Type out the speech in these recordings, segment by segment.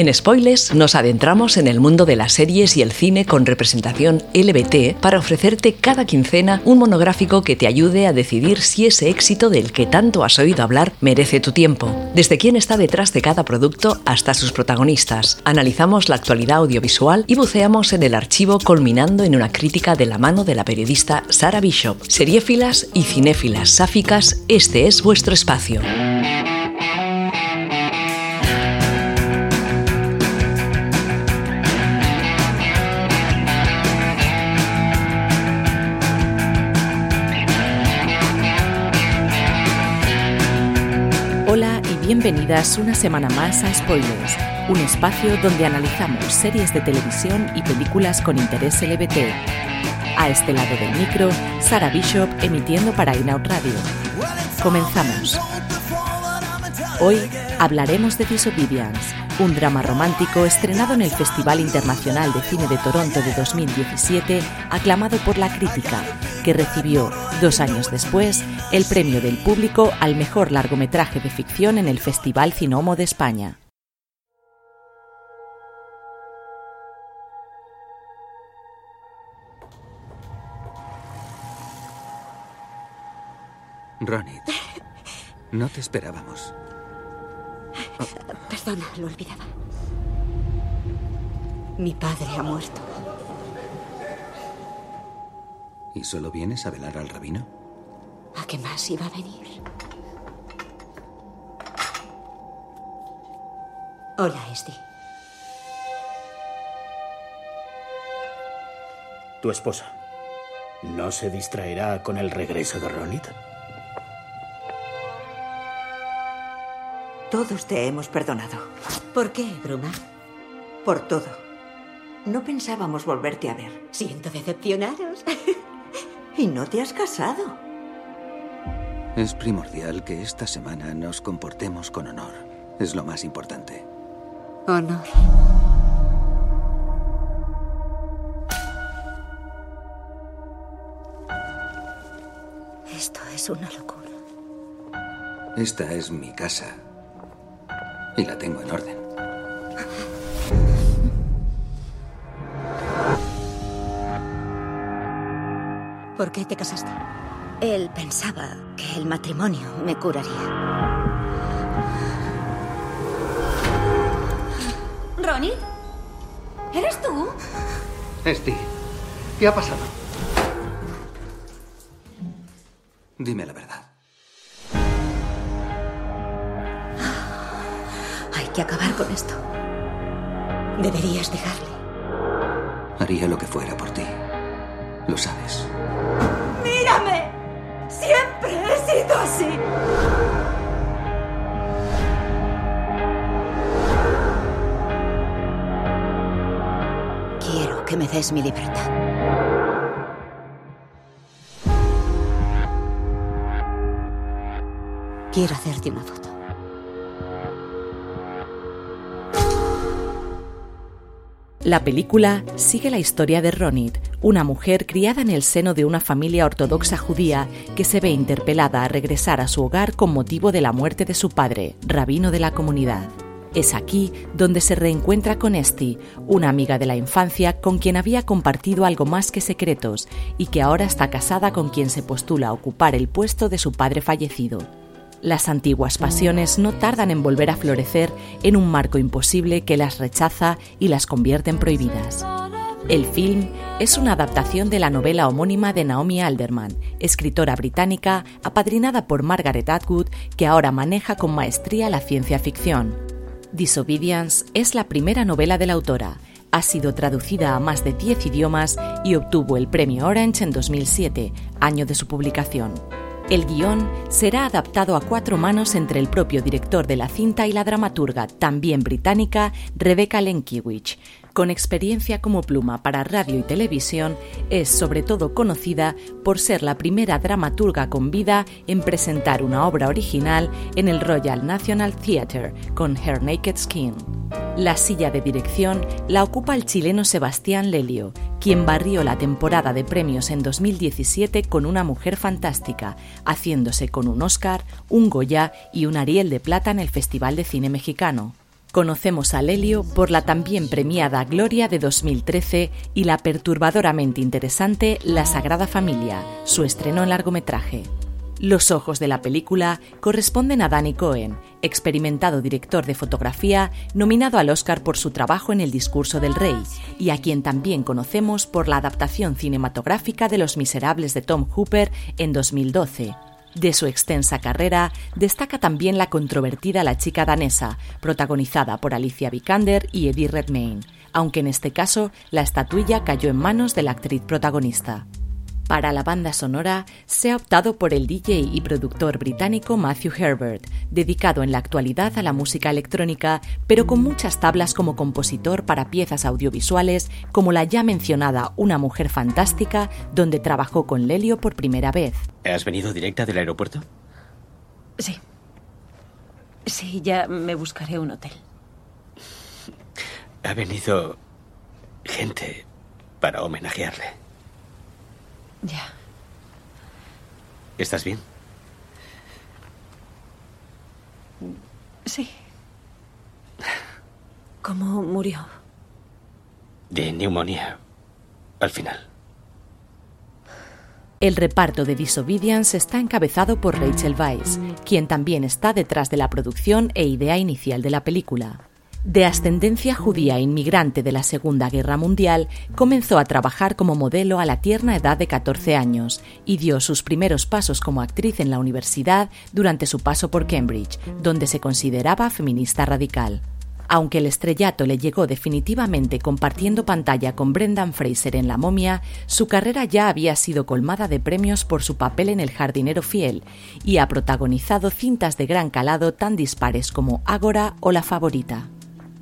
En Spoilers nos adentramos en el mundo de las series y el cine con representación LBT para ofrecerte cada quincena un monográfico que te ayude a decidir si ese éxito del que tanto has oído hablar merece tu tiempo. Desde quién está detrás de cada producto hasta sus protagonistas. Analizamos la actualidad audiovisual y buceamos en el archivo culminando en una crítica de la mano de la periodista Sara Bishop. Seriéfilas y cinéfilas sáficas, este es vuestro espacio. Bienvenidas una semana más a Spoilers, un espacio donde analizamos series de televisión y películas con interés LBT. A este lado del micro, Sara Bishop emitiendo para Inout Radio. Comenzamos. Hoy hablaremos de Disobedience, un drama romántico estrenado en el Festival Internacional de Cine de Toronto de 2017, aclamado por la crítica, que recibió, dos años después, el premio del público al mejor largometraje de ficción en el Festival Cinomo de España. Ronit, no te esperábamos. Perdona, lo olvidaba. Mi padre ha muerto. ¿Y solo vienes a velar al rabino? ¿A qué más iba a venir? Hola, Esty. Tu esposa. ¿No se distraerá con el regreso de Ronit? Todos te hemos perdonado. ¿Por qué, Bruma? Por todo. No pensábamos volverte a ver. Siento decepcionaros. y no te has casado. Es primordial que esta semana nos comportemos con honor. Es lo más importante. Honor. Esto es una locura. Esta es mi casa. Y la tengo en orden. ¿Por qué te casaste? Él pensaba que el matrimonio me curaría. ¿Ronnie? ¿Eres tú? Esti, ¿qué ha pasado? Dime la verdad. Que acabar con esto. Deberías dejarle. Haría lo que fuera por ti. Lo sabes. ¡Mírame! Siempre he sido así. Quiero que me des mi libertad. Quiero hacerte una foto. La película sigue la historia de Ronit, una mujer criada en el seno de una familia ortodoxa judía que se ve interpelada a regresar a su hogar con motivo de la muerte de su padre, rabino de la comunidad. Es aquí donde se reencuentra con Esti, una amiga de la infancia con quien había compartido algo más que secretos y que ahora está casada con quien se postula a ocupar el puesto de su padre fallecido. Las antiguas pasiones no tardan en volver a florecer en un marco imposible que las rechaza y las convierte en prohibidas. El film es una adaptación de la novela homónima de Naomi Alderman, escritora británica apadrinada por Margaret Atwood, que ahora maneja con maestría la ciencia ficción. Disobedience es la primera novela de la autora. Ha sido traducida a más de 10 idiomas y obtuvo el premio Orange en 2007, año de su publicación. El guion será adaptado a cuatro manos entre el propio director de la cinta y la dramaturga, también británica, Rebecca Lenkiewicz. Con experiencia como pluma para radio y televisión, es sobre todo conocida por ser la primera dramaturga con vida en presentar una obra original en el Royal National Theatre con Her Naked Skin. La silla de dirección la ocupa el chileno Sebastián Lelio, quien barrió la temporada de premios en 2017 con Una Mujer Fantástica, haciéndose con un Oscar, un Goya y un Ariel de Plata en el Festival de Cine Mexicano. Conocemos a Lelio por la también premiada Gloria de 2013 y la perturbadoramente interesante La Sagrada Familia, su estreno en largometraje. Los ojos de la película corresponden a Danny Cohen, experimentado director de fotografía nominado al Oscar por su trabajo en El discurso del rey, y a quien también conocemos por la adaptación cinematográfica de Los Miserables de Tom Hooper en 2012 de su extensa carrera destaca también la controvertida La chica danesa, protagonizada por Alicia Vikander y Eddie Redmayne, aunque en este caso la estatuilla cayó en manos de la actriz protagonista. Para la banda sonora se ha optado por el DJ y productor británico Matthew Herbert, dedicado en la actualidad a la música electrónica, pero con muchas tablas como compositor para piezas audiovisuales como la ya mencionada Una mujer fantástica, donde trabajó con Lelio por primera vez. ¿Has venido directa del aeropuerto? Sí. Sí, ya me buscaré un hotel. Ha venido gente para homenajearle. Ya. ¿Estás bien? Sí. ¿Cómo murió? De neumonía. Al final. El reparto de Disobedience está encabezado por Rachel Weisz, quien también está detrás de la producción e idea inicial de la película. De ascendencia judía inmigrante de la Segunda Guerra Mundial, comenzó a trabajar como modelo a la tierna edad de 14 años y dio sus primeros pasos como actriz en la universidad durante su paso por Cambridge, donde se consideraba feminista radical. Aunque el estrellato le llegó definitivamente compartiendo pantalla con Brendan Fraser en La momia, su carrera ya había sido colmada de premios por su papel en El jardinero fiel y ha protagonizado cintas de gran calado tan dispares como Ágora o La favorita.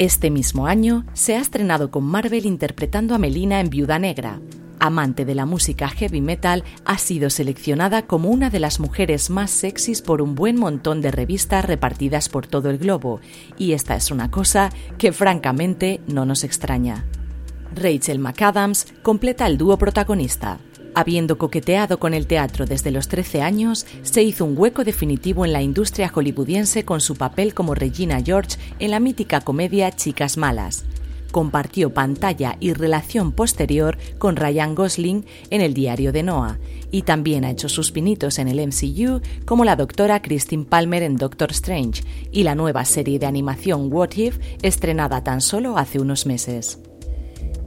Este mismo año se ha estrenado con Marvel interpretando a Melina en Viuda Negra. Amante de la música heavy metal, ha sido seleccionada como una de las mujeres más sexys por un buen montón de revistas repartidas por todo el globo, y esta es una cosa que francamente no nos extraña. Rachel McAdams completa el dúo protagonista. Habiendo coqueteado con el teatro desde los 13 años, se hizo un hueco definitivo en la industria hollywoodiense con su papel como Regina George en la mítica comedia Chicas Malas. Compartió pantalla y relación posterior con Ryan Gosling en El diario de Noah y también ha hecho sus pinitos en el MCU como la doctora Christine Palmer en Doctor Strange y la nueva serie de animación What If estrenada tan solo hace unos meses.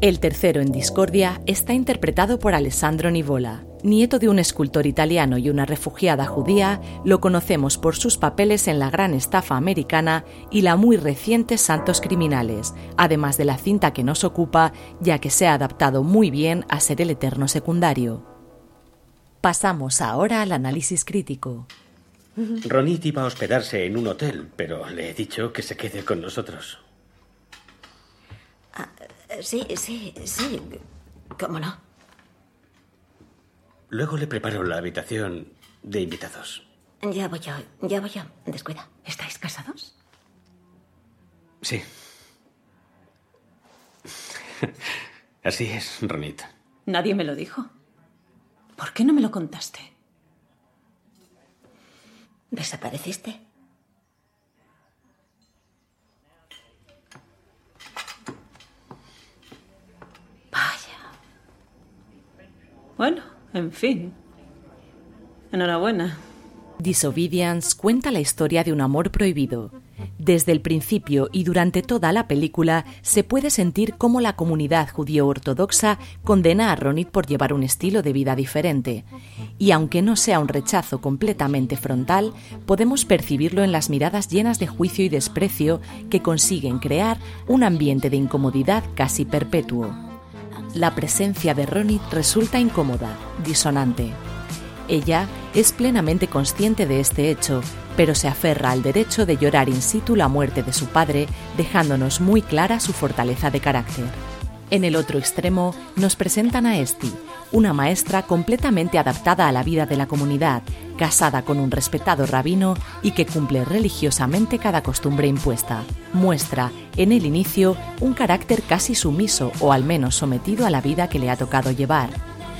El tercero en discordia está interpretado por Alessandro Nivola. Nieto de un escultor italiano y una refugiada judía, lo conocemos por sus papeles en la gran estafa americana y la muy reciente Santos Criminales, además de la cinta que nos ocupa, ya que se ha adaptado muy bien a ser el eterno secundario. Pasamos ahora al análisis crítico. Ronit iba a hospedarse en un hotel, pero le he dicho que se quede con nosotros. Sí, sí, sí. ¿Cómo no? Luego le preparo la habitación de invitados. Ya voy yo, ya voy yo. Descuida. ¿Estáis casados? Sí. Así es, Ronit. Nadie me lo dijo. ¿Por qué no me lo contaste? ¿Desapareciste? Bueno, en fin. Enhorabuena. Disobedience cuenta la historia de un amor prohibido. Desde el principio y durante toda la película se puede sentir cómo la comunidad judío ortodoxa condena a Ronit por llevar un estilo de vida diferente. Y aunque no sea un rechazo completamente frontal, podemos percibirlo en las miradas llenas de juicio y desprecio que consiguen crear un ambiente de incomodidad casi perpetuo la presencia de Ronit resulta incómoda, disonante. Ella es plenamente consciente de este hecho, pero se aferra al derecho de llorar in situ la muerte de su padre, dejándonos muy clara su fortaleza de carácter. En el otro extremo nos presentan a Esti, una maestra completamente adaptada a la vida de la comunidad, casada con un respetado rabino y que cumple religiosamente cada costumbre impuesta. Muestra, en el inicio, un carácter casi sumiso o al menos sometido a la vida que le ha tocado llevar.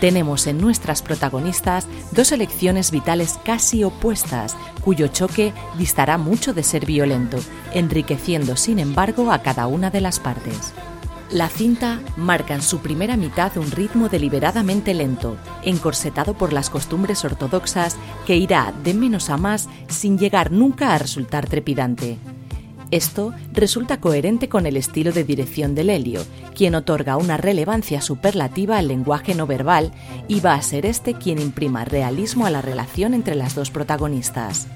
tenemos en nuestras protagonistas dos elecciones vitales casi opuestas, cuyo choque distará mucho de ser violento, enriqueciendo sin embargo a cada una de las partes. La cinta marca en su primera mitad un ritmo deliberadamente lento, encorsetado por las costumbres ortodoxas que irá de menos a más sin llegar nunca a resultar trepidante. Esto resulta coherente con el estilo de dirección de Lelio, quien otorga una relevancia superlativa al lenguaje no verbal y va a ser este quien imprima realismo a la relación entre las dos protagonistas.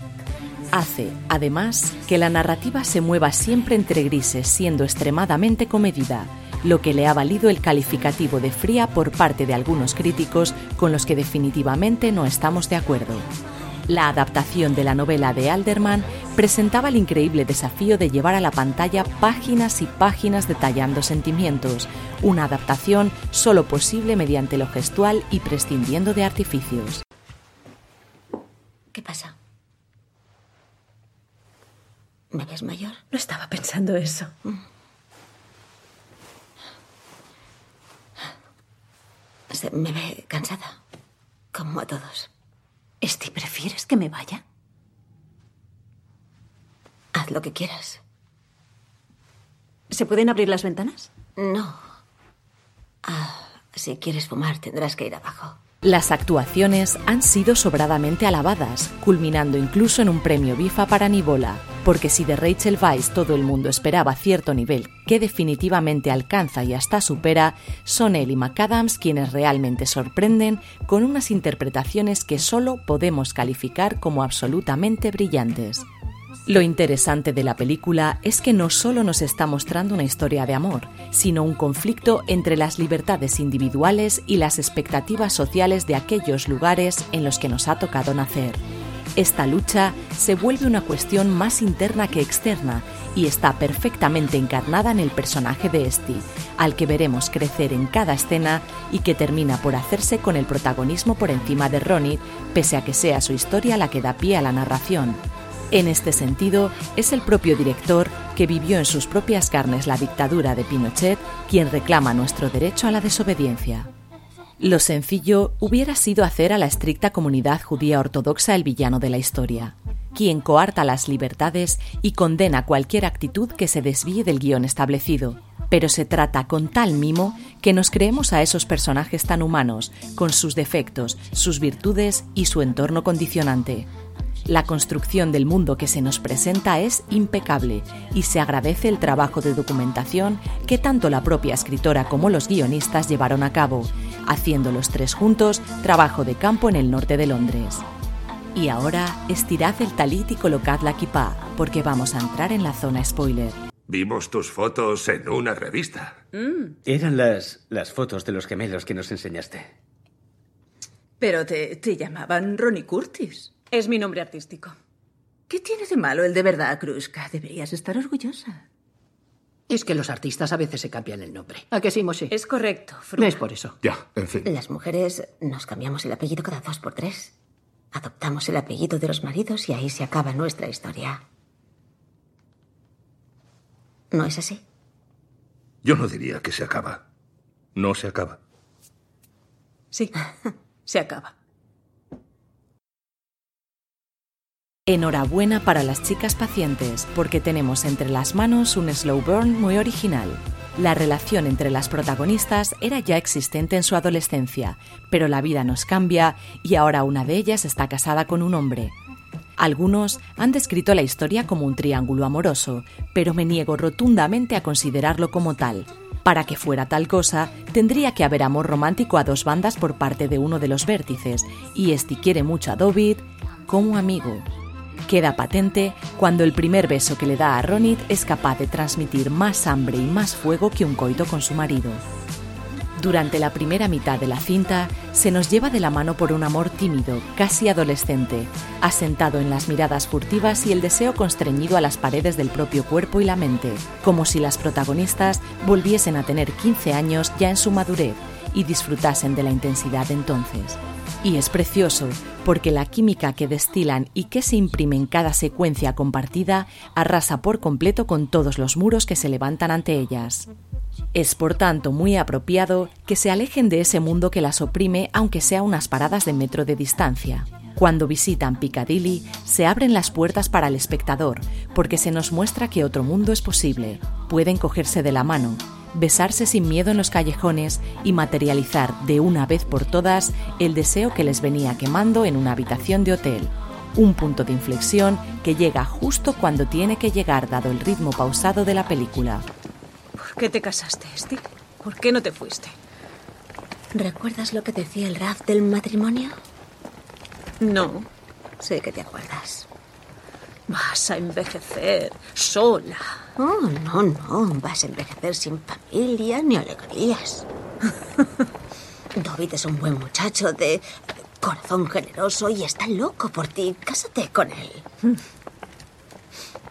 Hace, además, que la narrativa se mueva siempre entre grises, siendo extremadamente comedida, lo que le ha valido el calificativo de fría por parte de algunos críticos con los que definitivamente no estamos de acuerdo. La adaptación de la novela de Alderman presentaba el increíble desafío de llevar a la pantalla páginas y páginas detallando sentimientos, una adaptación solo posible mediante lo gestual y prescindiendo de artificios. ¿Qué pasa? ¿Me ves mayor? No estaba pensando eso. Se me ve cansada, como a todos. Esti, ¿prefieres que me vaya? Haz lo que quieras. ¿Se pueden abrir las ventanas? No. Ah, si quieres fumar, tendrás que ir abajo. Las actuaciones han sido sobradamente alabadas, culminando incluso en un premio Bifa para Nibola, porque si de Rachel Weisz todo el mundo esperaba cierto nivel que definitivamente alcanza y hasta supera, son él y McAdams quienes realmente sorprenden con unas interpretaciones que solo podemos calificar como absolutamente brillantes. Lo interesante de la película es que no solo nos está mostrando una historia de amor, sino un conflicto entre las libertades individuales y las expectativas sociales de aquellos lugares en los que nos ha tocado nacer. Esta lucha se vuelve una cuestión más interna que externa y está perfectamente encarnada en el personaje de Esti, al que veremos crecer en cada escena y que termina por hacerse con el protagonismo por encima de Ronnie, pese a que sea su historia la que da pie a la narración. En este sentido, es el propio director, que vivió en sus propias carnes la dictadura de Pinochet, quien reclama nuestro derecho a la desobediencia. Lo sencillo hubiera sido hacer a la estricta comunidad judía ortodoxa el villano de la historia, quien coarta las libertades y condena cualquier actitud que se desvíe del guion establecido. Pero se trata con tal mimo que nos creemos a esos personajes tan humanos, con sus defectos, sus virtudes y su entorno condicionante. La construcción del mundo que se nos presenta es impecable y se agradece el trabajo de documentación que tanto la propia escritora como los guionistas llevaron a cabo, haciendo los tres juntos trabajo de campo en el norte de Londres. Y ahora estirad el talit y colocad la kipá, porque vamos a entrar en la zona spoiler. Vimos tus fotos en una revista. Eran las, las fotos de los gemelos que nos enseñaste. Pero te, te llamaban Ronnie Curtis. Es mi nombre artístico. ¿Qué tiene de malo el de verdad, Kruska? Deberías estar orgullosa. Es que los artistas a veces se cambian el nombre. ¿A qué sí, Moshe? Es correcto, No Fruma. es por eso. Ya, en fin. Las mujeres nos cambiamos el apellido cada dos por tres. Adoptamos el apellido de los maridos y ahí se acaba nuestra historia. ¿No es así? Yo no diría que se acaba. No se acaba. Sí, se acaba. Enhorabuena para las chicas pacientes, porque tenemos entre las manos un slow burn muy original. La relación entre las protagonistas era ya existente en su adolescencia, pero la vida nos cambia y ahora una de ellas está casada con un hombre. Algunos han descrito la historia como un triángulo amoroso, pero me niego rotundamente a considerarlo como tal. Para que fuera tal cosa, tendría que haber amor romántico a dos bandas por parte de uno de los vértices, y Esti quiere mucho a David como amigo. Queda patente cuando el primer beso que le da a Ronit es capaz de transmitir más hambre y más fuego que un coito con su marido. Durante la primera mitad de la cinta se nos lleva de la mano por un amor tímido, casi adolescente, asentado en las miradas furtivas y el deseo constreñido a las paredes del propio cuerpo y la mente, como si las protagonistas volviesen a tener 15 años ya en su madurez y disfrutasen de la intensidad de entonces. Y es precioso, porque la química que destilan y que se imprime en cada secuencia compartida arrasa por completo con todos los muros que se levantan ante ellas. Es por tanto muy apropiado que se alejen de ese mundo que las oprime aunque sea unas paradas de metro de distancia. Cuando visitan Piccadilly, se abren las puertas para el espectador, porque se nos muestra que otro mundo es posible. Pueden cogerse de la mano, besarse sin miedo en los callejones y materializar de una vez por todas el deseo que les venía quemando en una habitación de hotel. Un punto de inflexión que llega justo cuando tiene que llegar dado el ritmo pausado de la película. ¿Por qué te casaste, Steve? ¿Por qué no te fuiste? ¿Recuerdas lo que decía el Raf del matrimonio? No. Sé que te acuerdas. Vas a envejecer sola. Oh, no, no. Vas a envejecer sin familia ni alegrías. David es un buen muchacho de corazón generoso y está loco por ti. Cásate con él.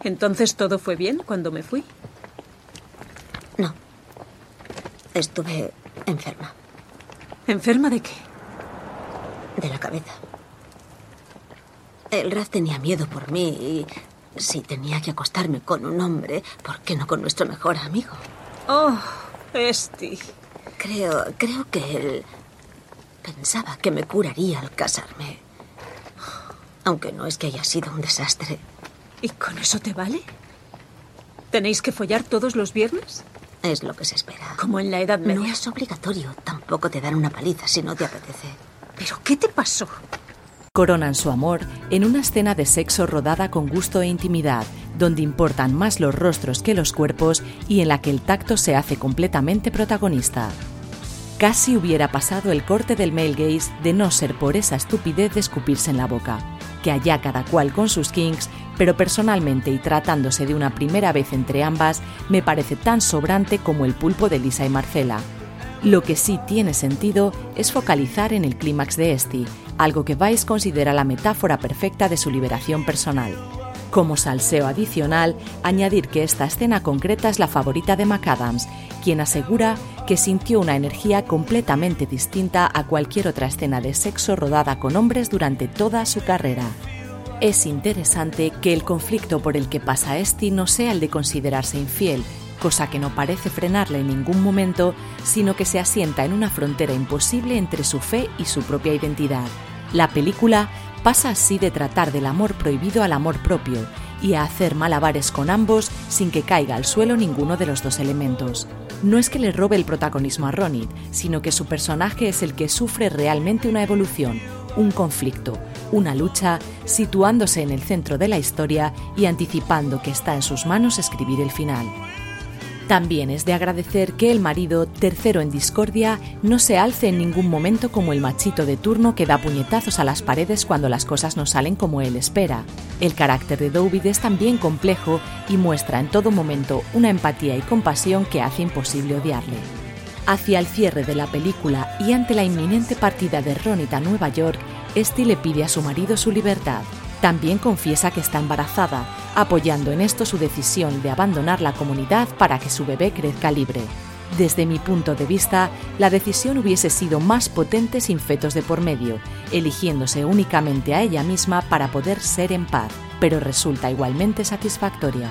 ¿Entonces todo fue bien cuando me fui? No. Estuve enferma. ¿Enferma de qué? De la cabeza. El Raz tenía miedo por mí y si tenía que acostarme con un hombre, ¿por qué no con nuestro mejor amigo? Oh, Esti. Creo, creo que él pensaba que me curaría al casarme. Aunque no es que haya sido un desastre. ¿Y con eso te vale? ¿Tenéis que follar todos los viernes? Es lo que se espera. Como en la Edad Media. No es obligatorio. Tampoco te dan una paliza si no te apetece. ¿Pero qué te pasó? Coronan su amor en una escena de sexo rodada con gusto e intimidad, donde importan más los rostros que los cuerpos y en la que el tacto se hace completamente protagonista. Casi hubiera pasado el corte del male gaze de no ser por esa estupidez de escupirse en la boca. Que allá cada cual con sus kings, pero personalmente y tratándose de una primera vez entre ambas, me parece tan sobrante como el pulpo de Lisa y Marcela. Lo que sí tiene sentido es focalizar en el clímax de Esti, algo que Weiss considera la metáfora perfecta de su liberación personal. Como salseo adicional, añadir que esta escena concreta es la favorita de McAdams, quien asegura que sintió una energía completamente distinta a cualquier otra escena de sexo rodada con hombres durante toda su carrera. Es interesante que el conflicto por el que pasa Esti no sea el de considerarse infiel, cosa que no parece frenarle en ningún momento, sino que se asienta en una frontera imposible entre su fe y su propia identidad. La película pasa así de tratar del amor prohibido al amor propio y a hacer malabares con ambos sin que caiga al suelo ninguno de los dos elementos. No es que le robe el protagonismo a Ronit, sino que su personaje es el que sufre realmente una evolución, un conflicto, una lucha, situándose en el centro de la historia y anticipando que está en sus manos escribir el final. También es de agradecer que el marido, tercero en discordia, no se alce en ningún momento como el machito de turno que da puñetazos a las paredes cuando las cosas no salen como él espera. El carácter de David es también complejo y muestra en todo momento una empatía y compasión que hace imposible odiarle. Hacia el cierre de la película y ante la inminente partida de Ronit a Nueva York, Esti le pide a su marido su libertad. También confiesa que está embarazada, apoyando en esto su decisión de abandonar la comunidad para que su bebé crezca libre. Desde mi punto de vista, la decisión hubiese sido más potente sin fetos de por medio, eligiéndose únicamente a ella misma para poder ser en paz, pero resulta igualmente satisfactoria.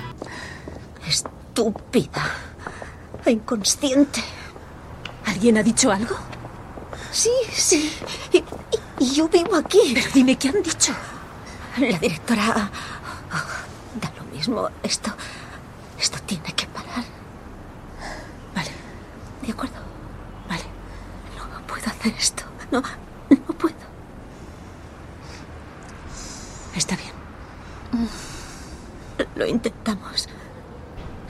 Estúpida. Inconsciente. ¿Alguien ha dicho algo? Sí, sí. Y yo vivo aquí. Pero dime qué han dicho. La directora... da lo mismo. Esto... Esto tiene que parar. Vale, ¿De acuerdo? vale. No puedo hacer esto. No, no puedo. Está bien. Lo intentamos.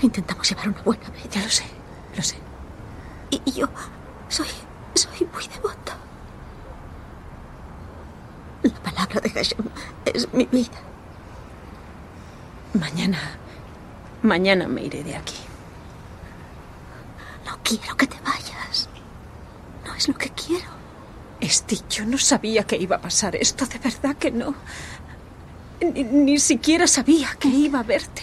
Intentamos llevar una buena vida. Ya lo sé, lo sé. Y y yo soy... Soy muy devota. La palabra de Hashem es mi vida. Mañana. Mañana me iré de aquí. No quiero que te vayas. No es lo que quiero. Esti, yo no sabía que iba a pasar esto, de verdad que no. Ni, ni siquiera sabía que iba a verte.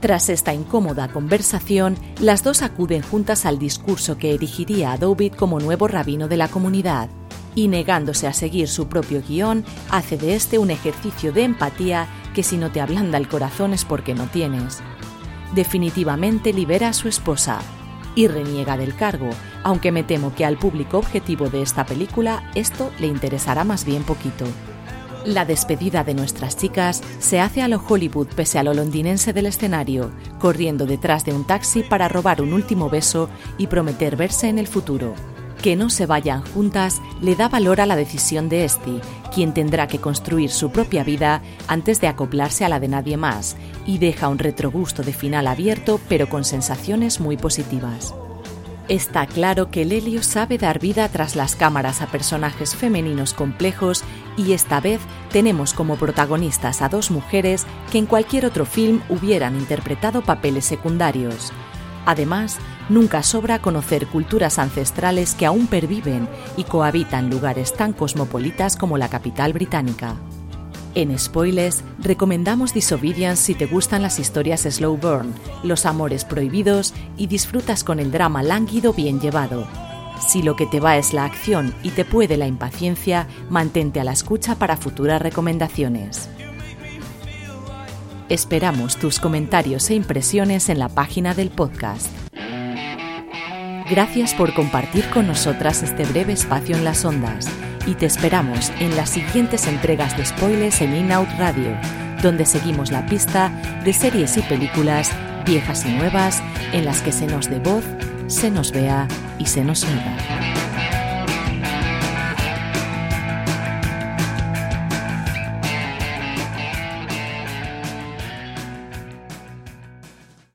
Tras esta incómoda conversación, las dos acuden juntas al discurso que erigiría a David como nuevo rabino de la comunidad, y negándose a seguir su propio guion, hace de este un ejercicio de empatía que si no te ablanda el corazón es porque no tienes. Definitivamente libera a su esposa. y reniega del cargo, aunque me temo que al público objetivo de esta película esto le interesará más bien poquito. La despedida de nuestras chicas se hace a lo Hollywood pese a lo londinense del escenario, corriendo detrás de un taxi para robar un último beso y prometer verse en el futuro. Que no se vayan juntas le da valor a la decisión de Esti, quien tendrá que construir su propia vida antes de acoplarse a la de nadie más, y deja un retrogusto de final abierto pero con sensaciones muy positivas. Está claro que Lelio sabe dar vida tras las cámaras a personajes femeninos complejos y esta vez tenemos como protagonistas a dos mujeres que en cualquier otro film hubieran interpretado papeles secundarios. Además, nunca sobra conocer culturas ancestrales que aún perviven y cohabitan lugares tan cosmopolitas como la capital británica. En Spoilers recomendamos Disobedience si te gustan las historias slow burn, los amores prohibidos y disfrutas con el drama lánguido bien llevado. Si lo que te va es la acción y te puede la impaciencia, mantente a la escucha para futuras recomendaciones. Esperamos tus comentarios e impresiones en la página del podcast. Gracias por compartir con nosotras este breve espacio en las ondas y te esperamos en las siguientes entregas de spoilers en In Out Radio, donde seguimos la pista de series y películas viejas y nuevas en las que se nos dé voz, se nos vea y se nos oiga.